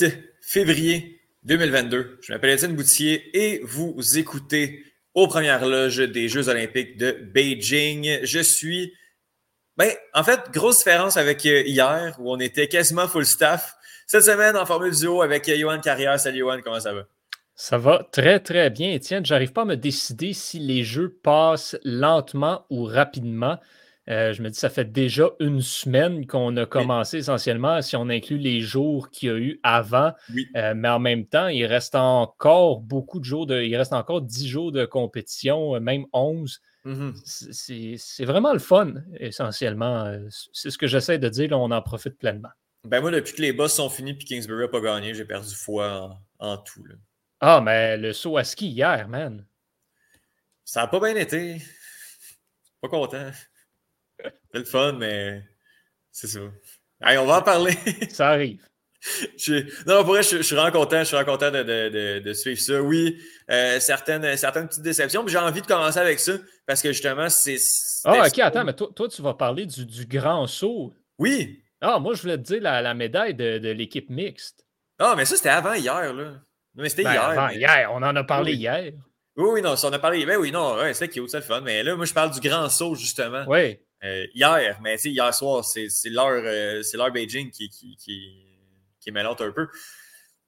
8 février 2022. Je m'appelle Étienne Boutier et vous écoutez aux premières loges des Jeux olympiques de Beijing. Je suis... Ben, en fait, grosse différence avec euh, hier où on était quasiment full staff. Cette semaine, en formule duo avec Johan Carrière. Salut Johan, comment ça va? Ça va très très bien, Étienne. J'arrive pas à me décider si les jeux passent lentement ou rapidement. Euh, je me dis, ça fait déjà une semaine qu'on a commencé essentiellement, si on inclut les jours qu'il y a eu avant. Euh, mais en même temps, il reste encore beaucoup de jours, de, il reste encore 10 jours de compétition, euh, même 11. Mm-hmm. C'est vraiment le fun, essentiellement. C'est ce que j'essaie de dire, on en profite pleinement. Ben moi, depuis que les boss sont finis et Kingsbury n'a pas gagné, j'ai perdu foi en, tout. Ah, mais le saut à ski hier, man. Ça n'a pas bien été. Pas content. C'est le fun, mais c'est ça. Allez, on va en parler. ça arrive. Non, pour vrai, je, suis vraiment content. Je suis vraiment content de, suivre ça. Oui, euh, certaines, certaines petites déceptions, mais j'ai envie de commencer avec ça parce que justement, c'est. Ah, ok, attends, mais toi, tu vas parler du, grand saut. Oui. Ah, moi, je voulais te dire la, médaille de, l'équipe mixte. Ah, mais ça, c'était avant hier, là. Non, mais c'était ben, hier. Avant hier, on en a parlé hier. Oui, oui, non, ça, on a parlé. Ben oui, non, ouais, c'est cute, c'est le fun. Mais là, moi, je parle du grand saut, justement. Oui. Euh, hier, mais hier soir, c'est l'heure euh, Beijing qui, qui, qui, qui mêlante un peu.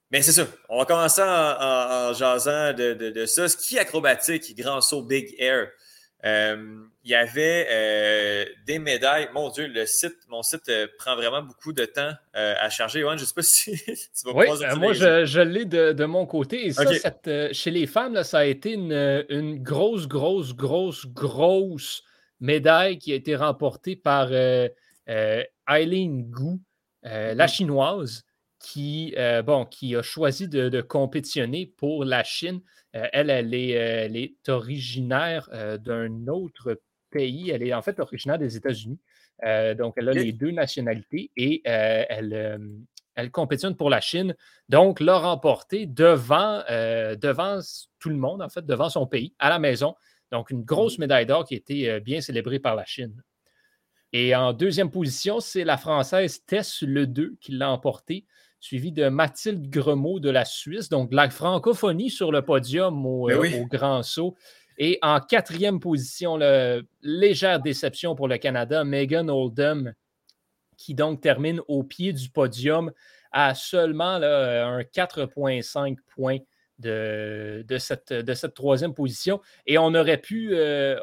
Mais c'est ça. On va commencer en, jasant de, de, de, ça. Ski acrobatique, grand saut Big Air. Euh, il y avait des médailles. Mon Dieu, le site, mon site prend vraiment beaucoup de temps à charger. je ne sais pas si tu vas oui, Moi, je, je l'ai de, de, mon côté. Et ça, chez les femmes, ça a été une, une grosse, grosse, grosse, grosse médaille qui a été remportée par euh, euh, Eileen Gu, euh, la mm-hmm. chinoise, qui, bon, qui a choisi de, compétitionner pour la Chine. elle, elle est, originaire d'un autre pays. Elle est en fait originaire des États-Unis. donc, elle a les deux nationalités et elle, elle compétitionne pour la Chine. Donc, l'a remporté devant, devant tout le monde, en fait, devant son pays, à la maison. Donc, une grosse mmh. médaille d'or qui a été euh, bien célébrée par la Chine. Et en deuxième position, c'est la Française Tess Le 2 qui l'a emporté, suivie de Mathilde Gremaud de la Suisse. Donc, la francophonie sur le podium au, ben euh, Grand Saut. Et en quatrième position, légère déception pour le Canada, Megan Oldham, qui donc termine au pied du podium à seulement un 4,5 points de, cette, de cette troisième position. Et on aurait pu, euh,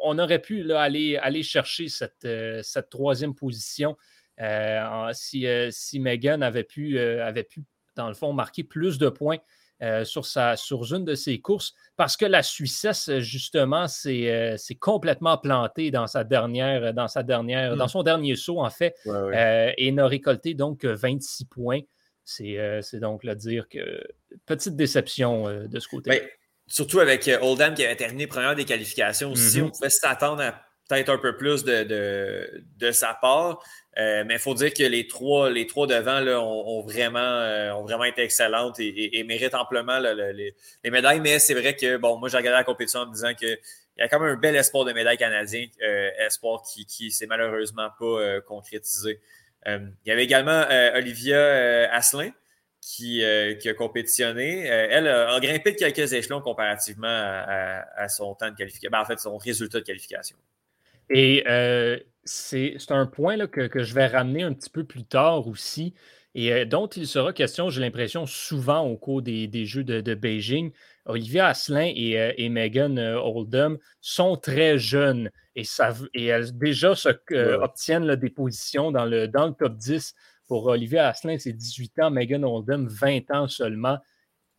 on aurait pu aller, aller chercher cette, euh, cette troisième position euh, si, si Megan avait pu, avait pu, dans le fond, marquer plus de points. sur, sa, sur une de ses courses parce que la Suissesse, justement, s'est complètement plantée dans sa dernière, dans sa dernière, dans hmm. son dernier saut, en fait, et n'a récolté donc 26 points. Euh, c'est donc le dire que petite déception euh, de ce côté. Ben, surtout avec euh, Oldham qui avait terminé première des qualifications aussi, mm-hmm. on pouvait s'attendre à peut-être un peu plus de, de, sa part. mais il faut dire que les trois, les trois devant là, ont, vraiment, ont vraiment été excellentes et, méritent amplement les, médailles. Mais c'est vrai que, bon, moi, j'ai regardé la compétition en me disant qu'il y a quand même un bel espoir de médaille canadien, espoir qui ne s'est malheureusement pas concrétisé. Euh, il y avait également euh, Olivia euh, Asselin qui, a compétitionné. elle a grimpé de quelques échelons comparativement à, son temps de qualification, ben, en fait, son résultat de qualification. Et c'est un point là, que, je vais ramener un petit peu plus tard aussi, et dont il sera question, j'ai l'impression, souvent au cours des, Jeux de, Beijing. Olivia Asselin et, Megan Oldham sont très jeunes et, ça, et elles déjà se, obtiennent des positions dans le, dans le top 10. Pour Olivia Asselin, c'est 18 ans, Megan Oldham, 20 ans seulement.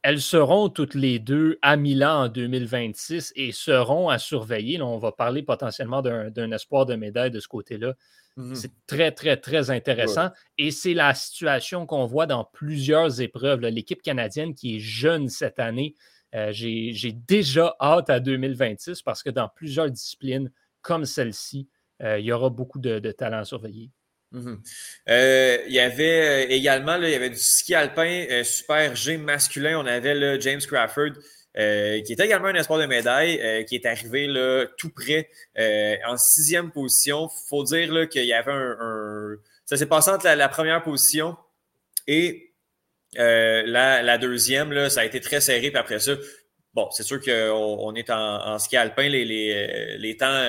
Elles seront toutes les deux à Milan en 2026 et seront à surveiller. on va parler potentiellement d'un espoir de médaille de ce côté-là. Mmh c'est très, très, très intéressant. Et c'est la situation qu'on voit dans plusieurs épreuves. L'équipe canadienne qui est jeune cette année, euh, j'ai déjà hâte à 2026 parce que dans plusieurs disciplines comme celle-ci, euh, il y aura beaucoup de, talents à surveiller. Mhm. Euh, il y avait également il y avait du ski alpin super G masculin. On avait James Crawford qui était également un espoir de médaille, qui est arrivé là, tout près en sixième position. Il faut dire qu'il y avait un, Ça s'est passé entre la, première position et la, deuxième, ça a été très serré. Puis après ça, bon, c'est sûr qu'on on est en, ski alpin, les, temps,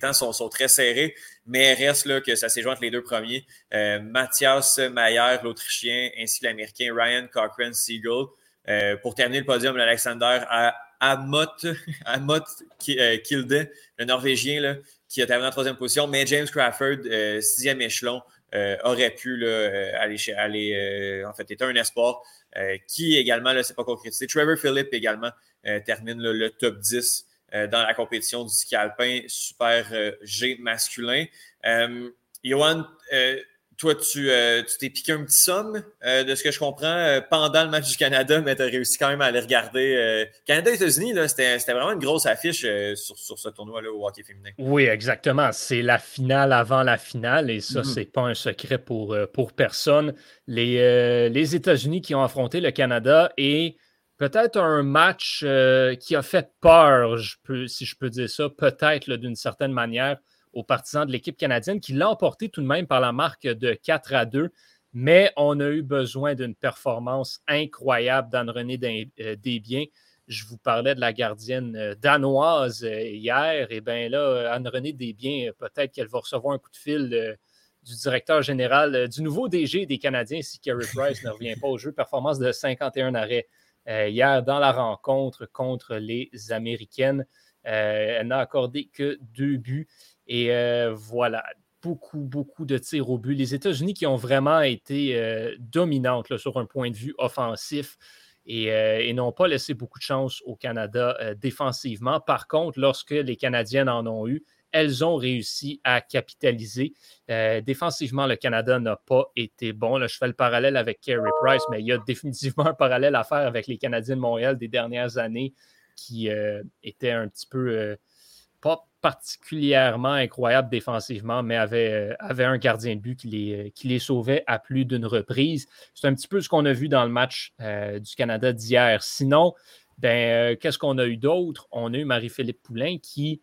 temps sont, très serrés, mais reste que ça s'est joint entre les deux premiers. Mathias Mayer, l'Autrichien, ainsi que l'Américain Ryan Cochran Siegel. pour terminer le podium, l'Alexander à Amot, Kilde, le Norvégien, qui a terminé en troisième position, mais James Crawford, euh, sixième échelon, euh, aurait pu là, euh, aller, aller en fait, était un espoir, qui également, là, c'est pas concrétisé. Trevor Phillips également termine le top 10 dans la compétition du ski alpin super G masculin. Johan, toi, euh, tu t'es piqué un petit somme, euh, de ce que je comprends, euh, pendant le match du Canada, mais tu as réussi quand même à aller regarder. Canada-États-Unis, c'était vraiment une grosse affiche sur, ce tournoi-là au hockey féminin. Oui, exactement. C'est la finale avant la finale, et ça, mm-hmm. c'est pas un secret pour, pour personne. Les, les États-Unis qui ont affronté le Canada et peut-être un match qui a fait peur, je peux, si je peux dire ça, peut-être d'une certaine manière aux partisans de l'équipe canadienne qui l'a emporté tout de même par la marque de 4 à 2. Mais on a eu besoin d'une performance incroyable d'Anne-Renée euh, Desbiens. Je vous parlais de la gardienne euh, danoise euh, hier. Et bien là, Anne-Renée Desbiens, peut-être qu'elle va recevoir un coup de fil du directeur général, du nouveau DG des Canadiens si Kerry Price ne revient pas au jeu. Performance de 51 arrêts hier dans la rencontre contre les Américaines. elle n'a accordé que deux buts. Et euh, voilà, beaucoup, beaucoup de tirs au but. Les États-Unis qui ont vraiment été euh, dominantes sur un point de vue offensif euh, et, n'ont pas laissé beaucoup de chance au Canada défensivement. Par contre, lorsque les Canadiennes en ont eu, elles ont réussi à capitaliser. défensivement, le Canada n'a pas été bon. Je fais le parallèle avec Kerry Price, mais il y a définitivement un parallèle à faire avec les Canadiens de Montréal des dernières années qui étaient un petit peu pas particulièrement incroyable défensivement, mais avait, euh, avait un gardien de but qui les, euh, qui les sauvait à plus d'une reprise. C'est un petit peu ce qu'on a vu dans le match euh, du Canada d'hier. Sinon, ben, qu'est-ce qu'on a eu d'autre? On a eu Marie-Philippe Poulain qui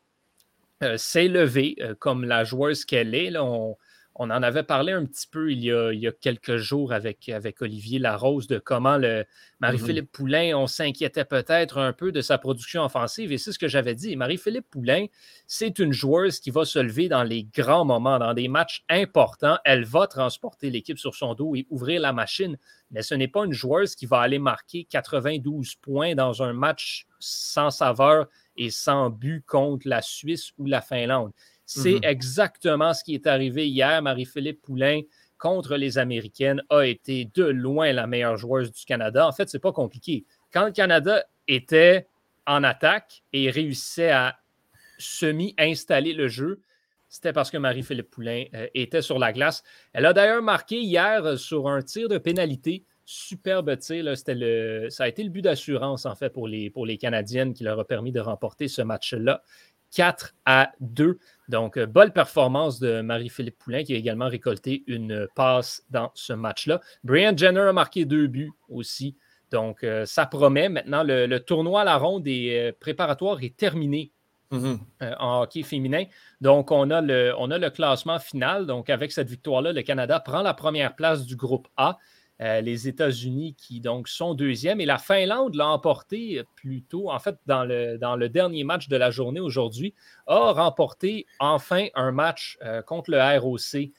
s'est levée comme la joueuse qu'elle est. On, on en avait parlé un petit peu il y a, quelques jours avec, avec Olivier Larose de comment le Marie-Philippe mhm. Poulain, on s'inquiétait peut-être un peu de sa production offensive. Et c'est ce que j'avais dit. Marie-Philippe Poulain, c'est une joueuse qui va se lever dans les grands moments, dans des matchs importants. Elle va transporter l'équipe sur son dos et ouvrir la machine. Mais ce n'est pas une joueuse qui va aller marquer 92 points dans un match sans saveur et sans but contre la Suisse ou la Finlande. C'est mhm. exactement ce qui est arrivé hier. Marie-Philippe Poulain contre les Américaines a été de loin la meilleure joueuse du Canada. En fait, c'est pas compliqué. Quand le Canada était en attaque et réussissait à semi-installer le jeu, c'était parce que Marie-Philippe Poulain euh, était sur la glace. Elle a d'ailleurs marqué hier euh, sur un tir de pénalité. Superbe tir. Le, ça a été le but d'assurance, en fait, pour les, pour les Canadiennes qui leur a permis de remporter ce match-là. 4 à 2. Donc, euh, bonne performance de Marie-Philippe Poulain qui a également récolté une passe dans ce match-là. Brian Jenner a marqué deux buts aussi. Donc, euh, ça promet. Maintenant, le, tournoi à la ronde des euh, préparatoires est terminé mm-hmm. en hockey féminin. Donc, on a, le, on a le classement final. Donc, avec cette victoire-là, le Canada prend la première place du groupe A. Euh, les États-Unis qui donc sont deuxième et la Finlande l'a emporté plus tôt, en fait, dans le, dernier match de la journée aujourd'hui, a remporté enfin un match euh, contre le ROC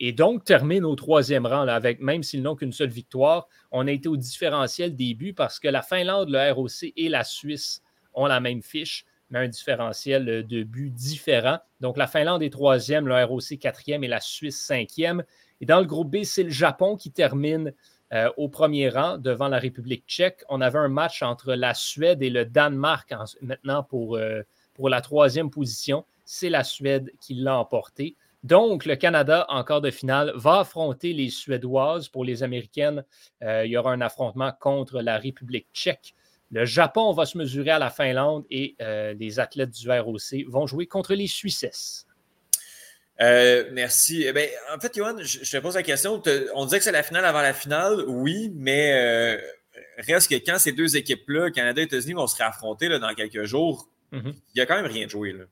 et donc termine au troisième rang, avec, même s'ils n'ont qu'une seule victoire. On a été au différentiel début parce que la Finlande, le ROC et la Suisse ont la même fiche, mais un différentiel de but différent. Donc la Finlande est troisième, le ROC quatrième et la Suisse cinquième. Et dans le groupe B, c'est le Japon qui termine euh, au premier rang devant la République tchèque. On avait un match entre la Suède et le Danemark maintenant pour, euh, pour la troisième position. C'est la Suède qui l'a emporté. Donc, le Canada, en quart de finale, va affronter les Suédoises. Pour les Américaines, euh, il y aura un affrontement contre la République tchèque. Le Japon va se mesurer à la Finlande et les athlètes du ROC vont jouer contre les Suissesses. Euh, merci. Eh ben, en fait, Johan, je, te pose la question. On disait que c'est la finale avant la finale, oui, mais euh, reste que quand ces deux équipes-là, Canada et États-Unis, vont se réaffronter là, dans quelques jours, mhm. il n'y a quand même rien de joué. Là.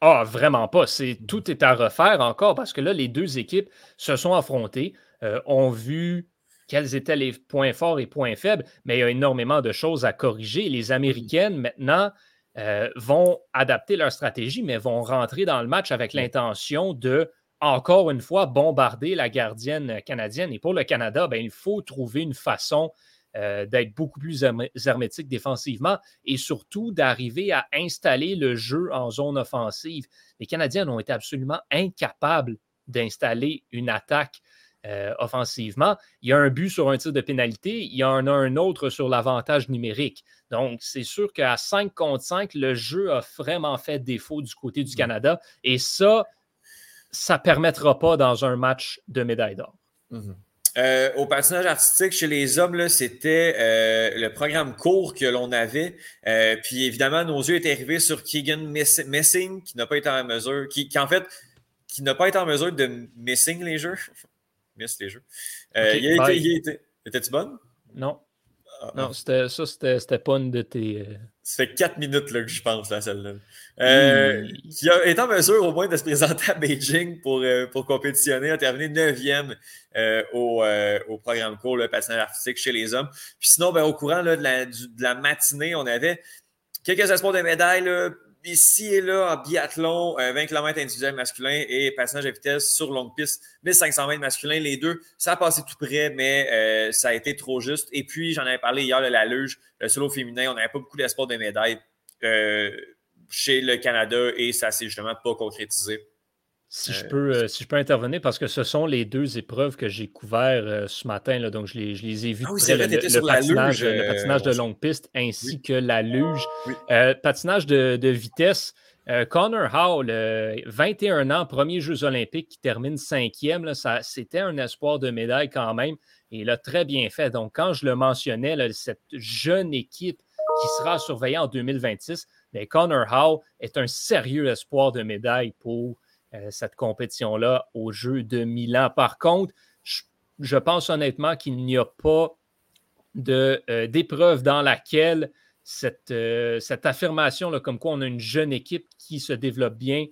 Ah, vraiment pas. C'est, tout est à refaire encore parce que là, les deux équipes se sont affrontées, euh, ont vu quels étaient les points forts et points faibles, mais il y a énormément de choses à corriger. Les Américaines, maintenant, euh, vont adapter leur stratégie, mais vont rentrer dans le match avec l'intention de, encore une fois, bombarder la gardienne canadienne. Et pour le Canada, ben, il faut trouver une façon euh, d'être beaucoup plus hermétique défensivement et surtout d'arriver à installer le jeu en zone offensive. Les Canadiens ont été absolument incapables d'installer une attaque euh, offensivement. Il y a un but sur un tir de pénalité, il y en a un autre sur l'avantage numérique. Donc, c'est sûr qu'à 5 contre 5, le jeu a vraiment fait défaut du côté du Canada. Et ça, ça ne permettra pas dans un match de médaille d'or. Mm-hmm. Euh, au patinage artistique, chez les hommes, c'était euh, le programme court que l'on avait. puis évidemment, nos yeux étaient arrivés sur Keegan Messing, qui n'a pas été en mesure, qui, qui en fait, qui n'a pas été en mesure de missing les jeux miss les jeux. Euh, il, a été, il était. Étais-tu bonne? Non. Ah, non, c'était, ça, c'était, pas une de tes. Euh, ça fait quatre minutes là, que je pense celle-là. Euh, Qui a été en mesure au moins de se présenter à Beijing pour, euh, pour compétitionner, a terminé 9e au, au, programme court, le patinage artistique chez les hommes. Puis sinon, ben, au courant là, de, la, de, la, matinée, on avait quelques espoirs de médailles. Ici et là en biathlon, 20 euh, km individuel masculin et passage à vitesse sur longue piste, 1500 mètres masculin. Les deux, ça a passé tout près, mais euh, ça a été trop juste. Et puis, j'en avais parlé hier, la luge, le solo féminin, on n'avait pas beaucoup d'espoir de médailles euh, chez le Canada et ça s'est justement pas concrétisé. Si, je peux, euh, si je peux intervenir, parce que ce sont les deux épreuves que j'ai couvertes euh, ce matin, là, donc je les, je les ai vues. Ah oui, le, le, patinage, le, euh, patinage, de longue piste ainsi que la luge. patinage de, de vitesse. Connor Howell, 21 ans, premier Jeux olympiques qui termine cinquième, c'était un espoir de médaille quand même et il a très bien fait. Donc, quand je le mentionnais, cette jeune équipe qui sera surveillée en 2026, mais Connor Howell est un sérieux espoir de médaille pour euh, cette compétition-là au jeu de Milan. Par contre, je, pense honnêtement qu'il n'y a pas euh, d'épreuve dans laquelle cette, euh, affirmation, là, comme quoi on a une jeune équipe qui se développe bien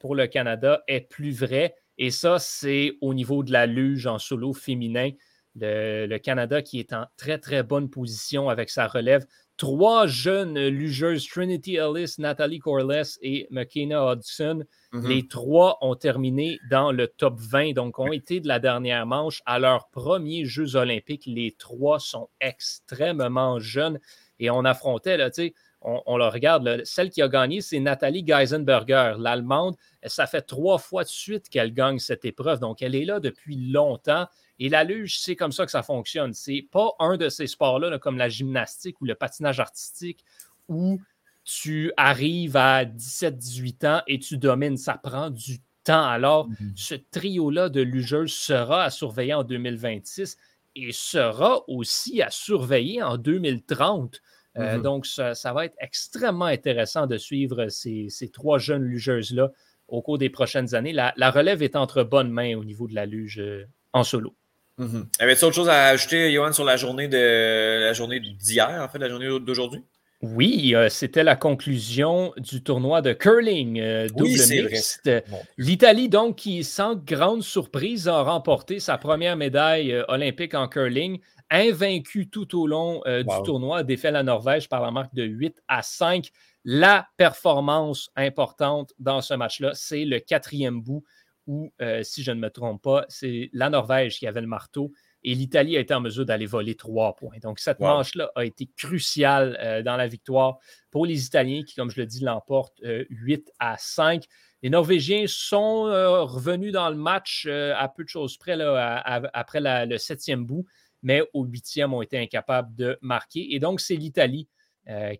pour le Canada, est plus vraie. Et ça, c'est au niveau de la luge en solo féminin. le, Canada qui est en très, très bonne position avec sa relève trois jeunes lugeuses, Trinity Ellis, Natalie Corless et McKenna Hudson. Mhm. Les trois ont terminé dans le top 20, donc ont été de la dernière manche à leurs premiers Jeux olympiques. Les trois sont extrêmement jeunes et on affrontait, là, tu sais, on, le regarde, celle qui a gagné, c'est Nathalie Geisenberger, l'Allemande. Ça fait trois fois de suite qu'elle gagne cette épreuve, donc elle est là depuis longtemps. Et la luge, c'est comme ça que ça fonctionne. C'est pas un de ces sports-là, comme la gymnastique ou le patinage artistique, où tu arrives à 17-18 ans et tu domines. Ça prend du temps. Alors, mhm. ce trio-là de lugeuses sera à surveiller en 2026 et sera aussi à surveiller en 2030. Euh, mhm. donc, ça, va être extrêmement intéressant de suivre ces, trois jeunes lugeuses-là au cours des prochaines années. La, relève est entre bonnes mains au niveau de la luge euh, en solo. Mm Avais-tu autre chose à ajouter, Johan, sur la journée de la journée d'hier, en fait, la journée d'aujourd'hui? Oui, euh, c'était la conclusion du tournoi de curling euh, double mixte. L'Italie, donc, qui, sans grande surprise, a remporté sa première médaille euh, olympique en curling, invaincue tout au long du tournoi, défait la Norvège par la marque de 8 à 5. La performance importante dans ce match-là, c'est le quatrième bout où, euh, si je ne me trompe pas, c'est la Norvège qui avait le marteau et l'Italie a été en mesure d'aller voler trois points. Donc, cette manche-là a été cruciale euh, dans la victoire pour les Italiens qui, comme je le dis, l'emportent 8 euh, à 5. Les Norvégiens sont revenus dans le match à peu de choses près après le septième bout, mais au huitième ont été incapables de marquer. Et donc, c'est l'Italie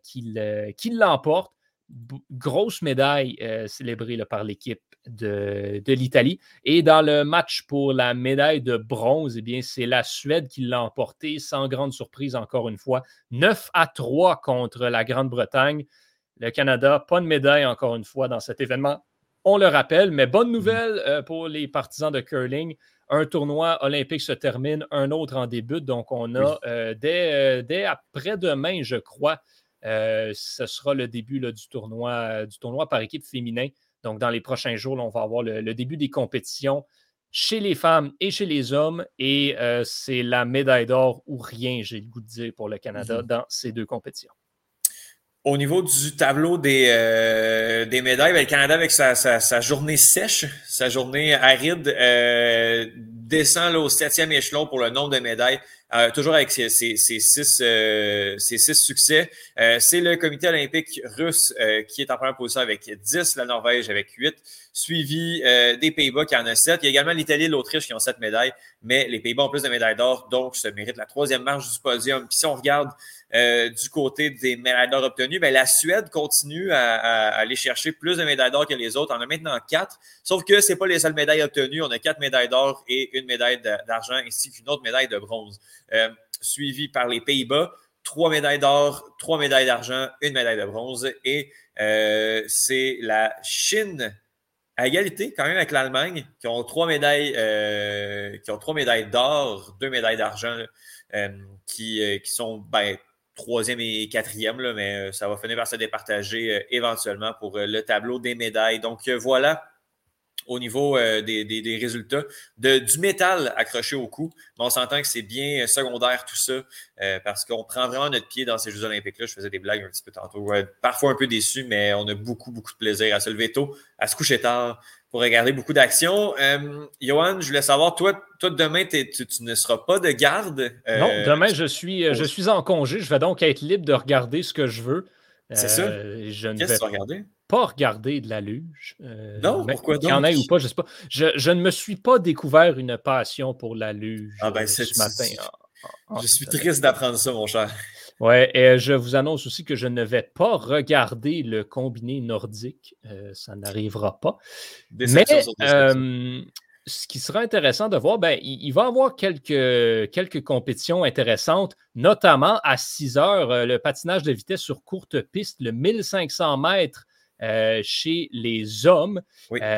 qui l'emporte grosse médaille euh, célébrée par l'équipe de, l'Italie. Et dans le match pour la médaille de bronze, eh c'est la Suède qui l'a emporté, sans grande surprise encore une fois. 9 à 3 contre la Grande-Bretagne. Le Canada, pas de médaille encore une fois dans cet événement. On le rappelle, mais bonne nouvelle euh, pour les partisans de curling. Un tournoi olympique se termine, un autre en début. Donc, on a euh, dès, dès après-demain, je crois, euh, ce sera le début du, tournoi, du tournoi par équipe féminin. Donc, dans les prochains jours, on va avoir le, début des compétitions chez les femmes et chez les hommes. Et c'est la médaille d'or ou rien, j'ai le goût de dire, pour le Canada mm-hmm. dans ces deux compétitions. Au niveau du tableau des, euh, des médailles, ben, le Canada, avec sa, sa, journée sèche, sa journée aride, euh, descend là, au septième échelon pour le nombre de médailles, euh, toujours avec ses, ses, six, succès. C'est le comité olympique russe qui est en première position avec 10, la Norvège avec 8, suivi des Pays-Bas qui en a 7. Il y a également l'Italie et l'Autriche qui ont 7 médailles, mais les Pays-Bas ont plus de médailles d'or, donc se méritent la troisième marche du podium. Puis si on regarde euh, du côté des médailles d'or obtenues, ben, la Suède continue à, aller chercher plus de médailles d'or que les autres. On a maintenant quatre, sauf que ce pas les seules médailles obtenues. On a quatre médailles d'or et une médaille d'argent ainsi qu'une autre médaille de bronze, euh, suivie par les Pays-Bas. Trois médailles d'or, trois médailles d'argent, une médaille de bronze. Et euh, c'est la Chine à égalité quand même avec l'Allemagne, qui ont trois médailles, qui ont trois médailles d'or, deux médailles d'argent, qui, sont ben, troisième et quatrième, là, mais euh, ça va finir par se départager euh, éventuellement pour euh, le tableau des médailles. Donc voilà au niveau des, résultats. De, du métal accroché au cou, mais on s'entend que c'est bien secondaire tout ça, parce qu'on prend vraiment notre pied dans ces Jeux olympiques-là. Je faisais des blagues un petit peu tantôt. parfois un peu déçu, mais on a beaucoup, beaucoup de plaisir à se lever tôt, à se coucher tard, pour regarder beaucoup d'actions. Euh, Johan, je voulais savoir, toi, toi demain, tu, ne seras pas de garde. Euh, non, demain, je suis, euh, je suis en congé. Je vais donc être libre de regarder ce que je veux. C'est ça. Je ne vais regarder? Pas regarder de la luge. non, pourquoi donc? Il y en a ou pas, je sais pas. Je, ne me suis pas découvert une passion pour la luge ah ben, ce matin. je suis triste d'apprendre ça, mon cher. Oui, et je vous annonce aussi que je ne vais pas regarder le combiné nordique. Euh, ça n'arrivera pas. Mais euh, ce qui sera intéressant de voir, ben, il, va y avoir quelques, quelques compétitions intéressantes, notamment à 6 heures, euh, le patinage de vitesse sur courte piste, le 1500 mètres. Chez les hommes.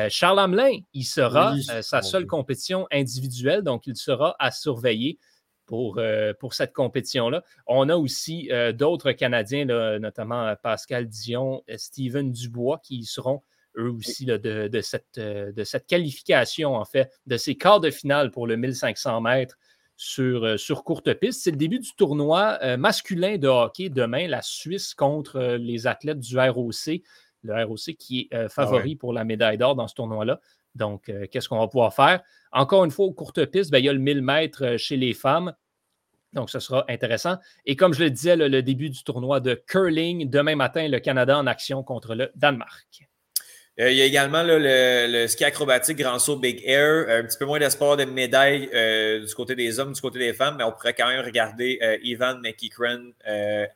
Charles Hamelin, il sera sa seule compétition individuelle, donc il sera à surveiller pour, euh, pour cette compétition-là. On a aussi euh, d'autres Canadiens, notamment euh, Pascal Dion, Steven Dubois, qui seront eux aussi de, cette, de cette qualification, en fait, de ces quarts de finale pour le 1500 mètres sur, sur courte piste. C'est le début du tournoi masculin de hockey demain, la Suisse contre les athlètes du ROC. Le ROC qui est ah favori pour la médaille d'or dans ce tournoi-là. Donc, euh, qu'est-ce qu'on va pouvoir faire? Encore une fois, aux courtes pistes, ben, il y a le 1000 mètres euh, chez les femmes. Donc, ce sera intéressant. Et comme je le disais, le, début du tournoi de curling, demain matin, le Canada en action contre le Danemark. Euh, il y a également le, ski acrobatique Grand Saut Big Air. Un petit peu moins d'espoir de médailles du côté des hommes, du côté des femmes, mais on pourrait quand même regarder Ivan McEachran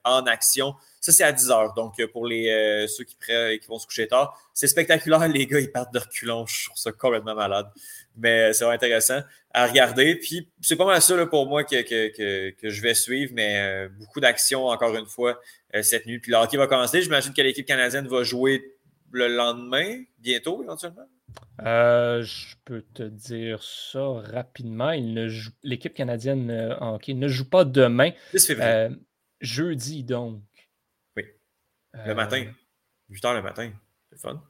en action. Ça, c'est à 10 heures. Donc, euh, pour les, euh, ceux qui, qui, vont se coucher tard, c'est spectaculaire. Les gars, ils partent de reculons. Je trouve ça complètement malade. Mais c'est vraiment intéressant à regarder. Puis, c'est pas mal ça pour moi que, que, que, je vais suivre. Mais euh, beaucoup d'actions, encore une fois, cette nuit. Puis, le hockey va commencer. J'imagine que l'équipe canadienne va jouer le lendemain, bientôt, éventuellement? je peux te dire ça rapidement. L'équipe canadienne en hockey ne joue pas demain. jeudi, donc. Le matin. 8 euh, h le matin. C'est fun.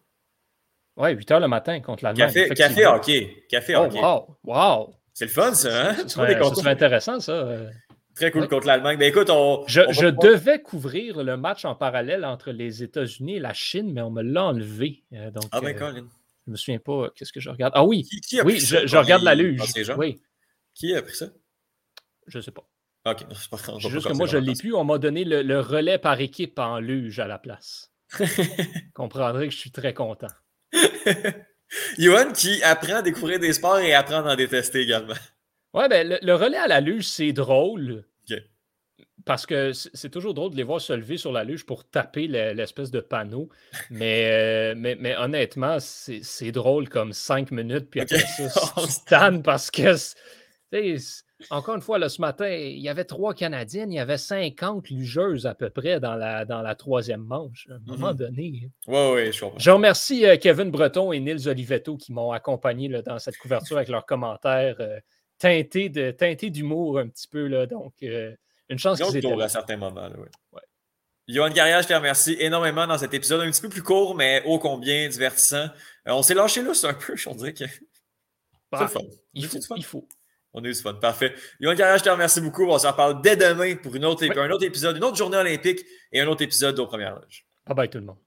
Oui, 8 h le matin contre l'Allemagne. Café, café hockey. Café oh, Wow, wow. C'est le fun, ça. Hein? C'est intéressant, ça. Très cool contre l'Allemagne. Ben, écoute, on, je, je devais couvrir le match en parallèle entre les États-Unis et la Chine, mais on me l'a enlevé. Euh, donc, ah, ben, euh, Je ne me souviens pas. Qu'est-ce que je regarde? Ah oui, qui, a oui, je, je, regarde la luge. Oui. Qui a pris ça? Je ne sais pas. OK, c'est Juste que moi, je ne l'ai plus. On m'a donné le, relais par équipe en luge à la place. comprendrez que je suis très content. Johan qui apprend à découvrir des sports et apprend à en détester également. Ouais, ben, le, relais à la luge, c'est drôle. Parce que c'est toujours drôle de les voir se lever sur la luge pour taper l'espèce de panneau. Mais, euh, mais, mais, honnêtement, c'est drôle comme cinq minutes. Puis après ça, c'est parce que encore une fois, là, ce matin, il y avait trois Canadiennes, il y avait 50 lugeuses à peu près dans la, dans la troisième manche. À un moment mm-hmm. donné. Oui, oui, je comprends. Je remercie euh, Kevin Breton et Nils Olivetto qui m'ont accompagné dans cette couverture avec leurs commentaires euh, teintés, d'humour un petit peu. Là, donc, une chance qu'ils étaient là. à certains moments. oui. ouais. Johan Carrière, je te remercie énormément dans cet épisode, un petit peu plus court, mais ô combien divertissant. on s'est lâché là, c'est un peu, je dirais que c'est fun. Il faut, il faut. On est du fun. Parfait. Yohan Garage, je te remercie beaucoup. On se reparle dès demain pour une autre, un autre épisode, une autre journée olympique et un autre épisode au Première Loge. Bye bye tout le monde.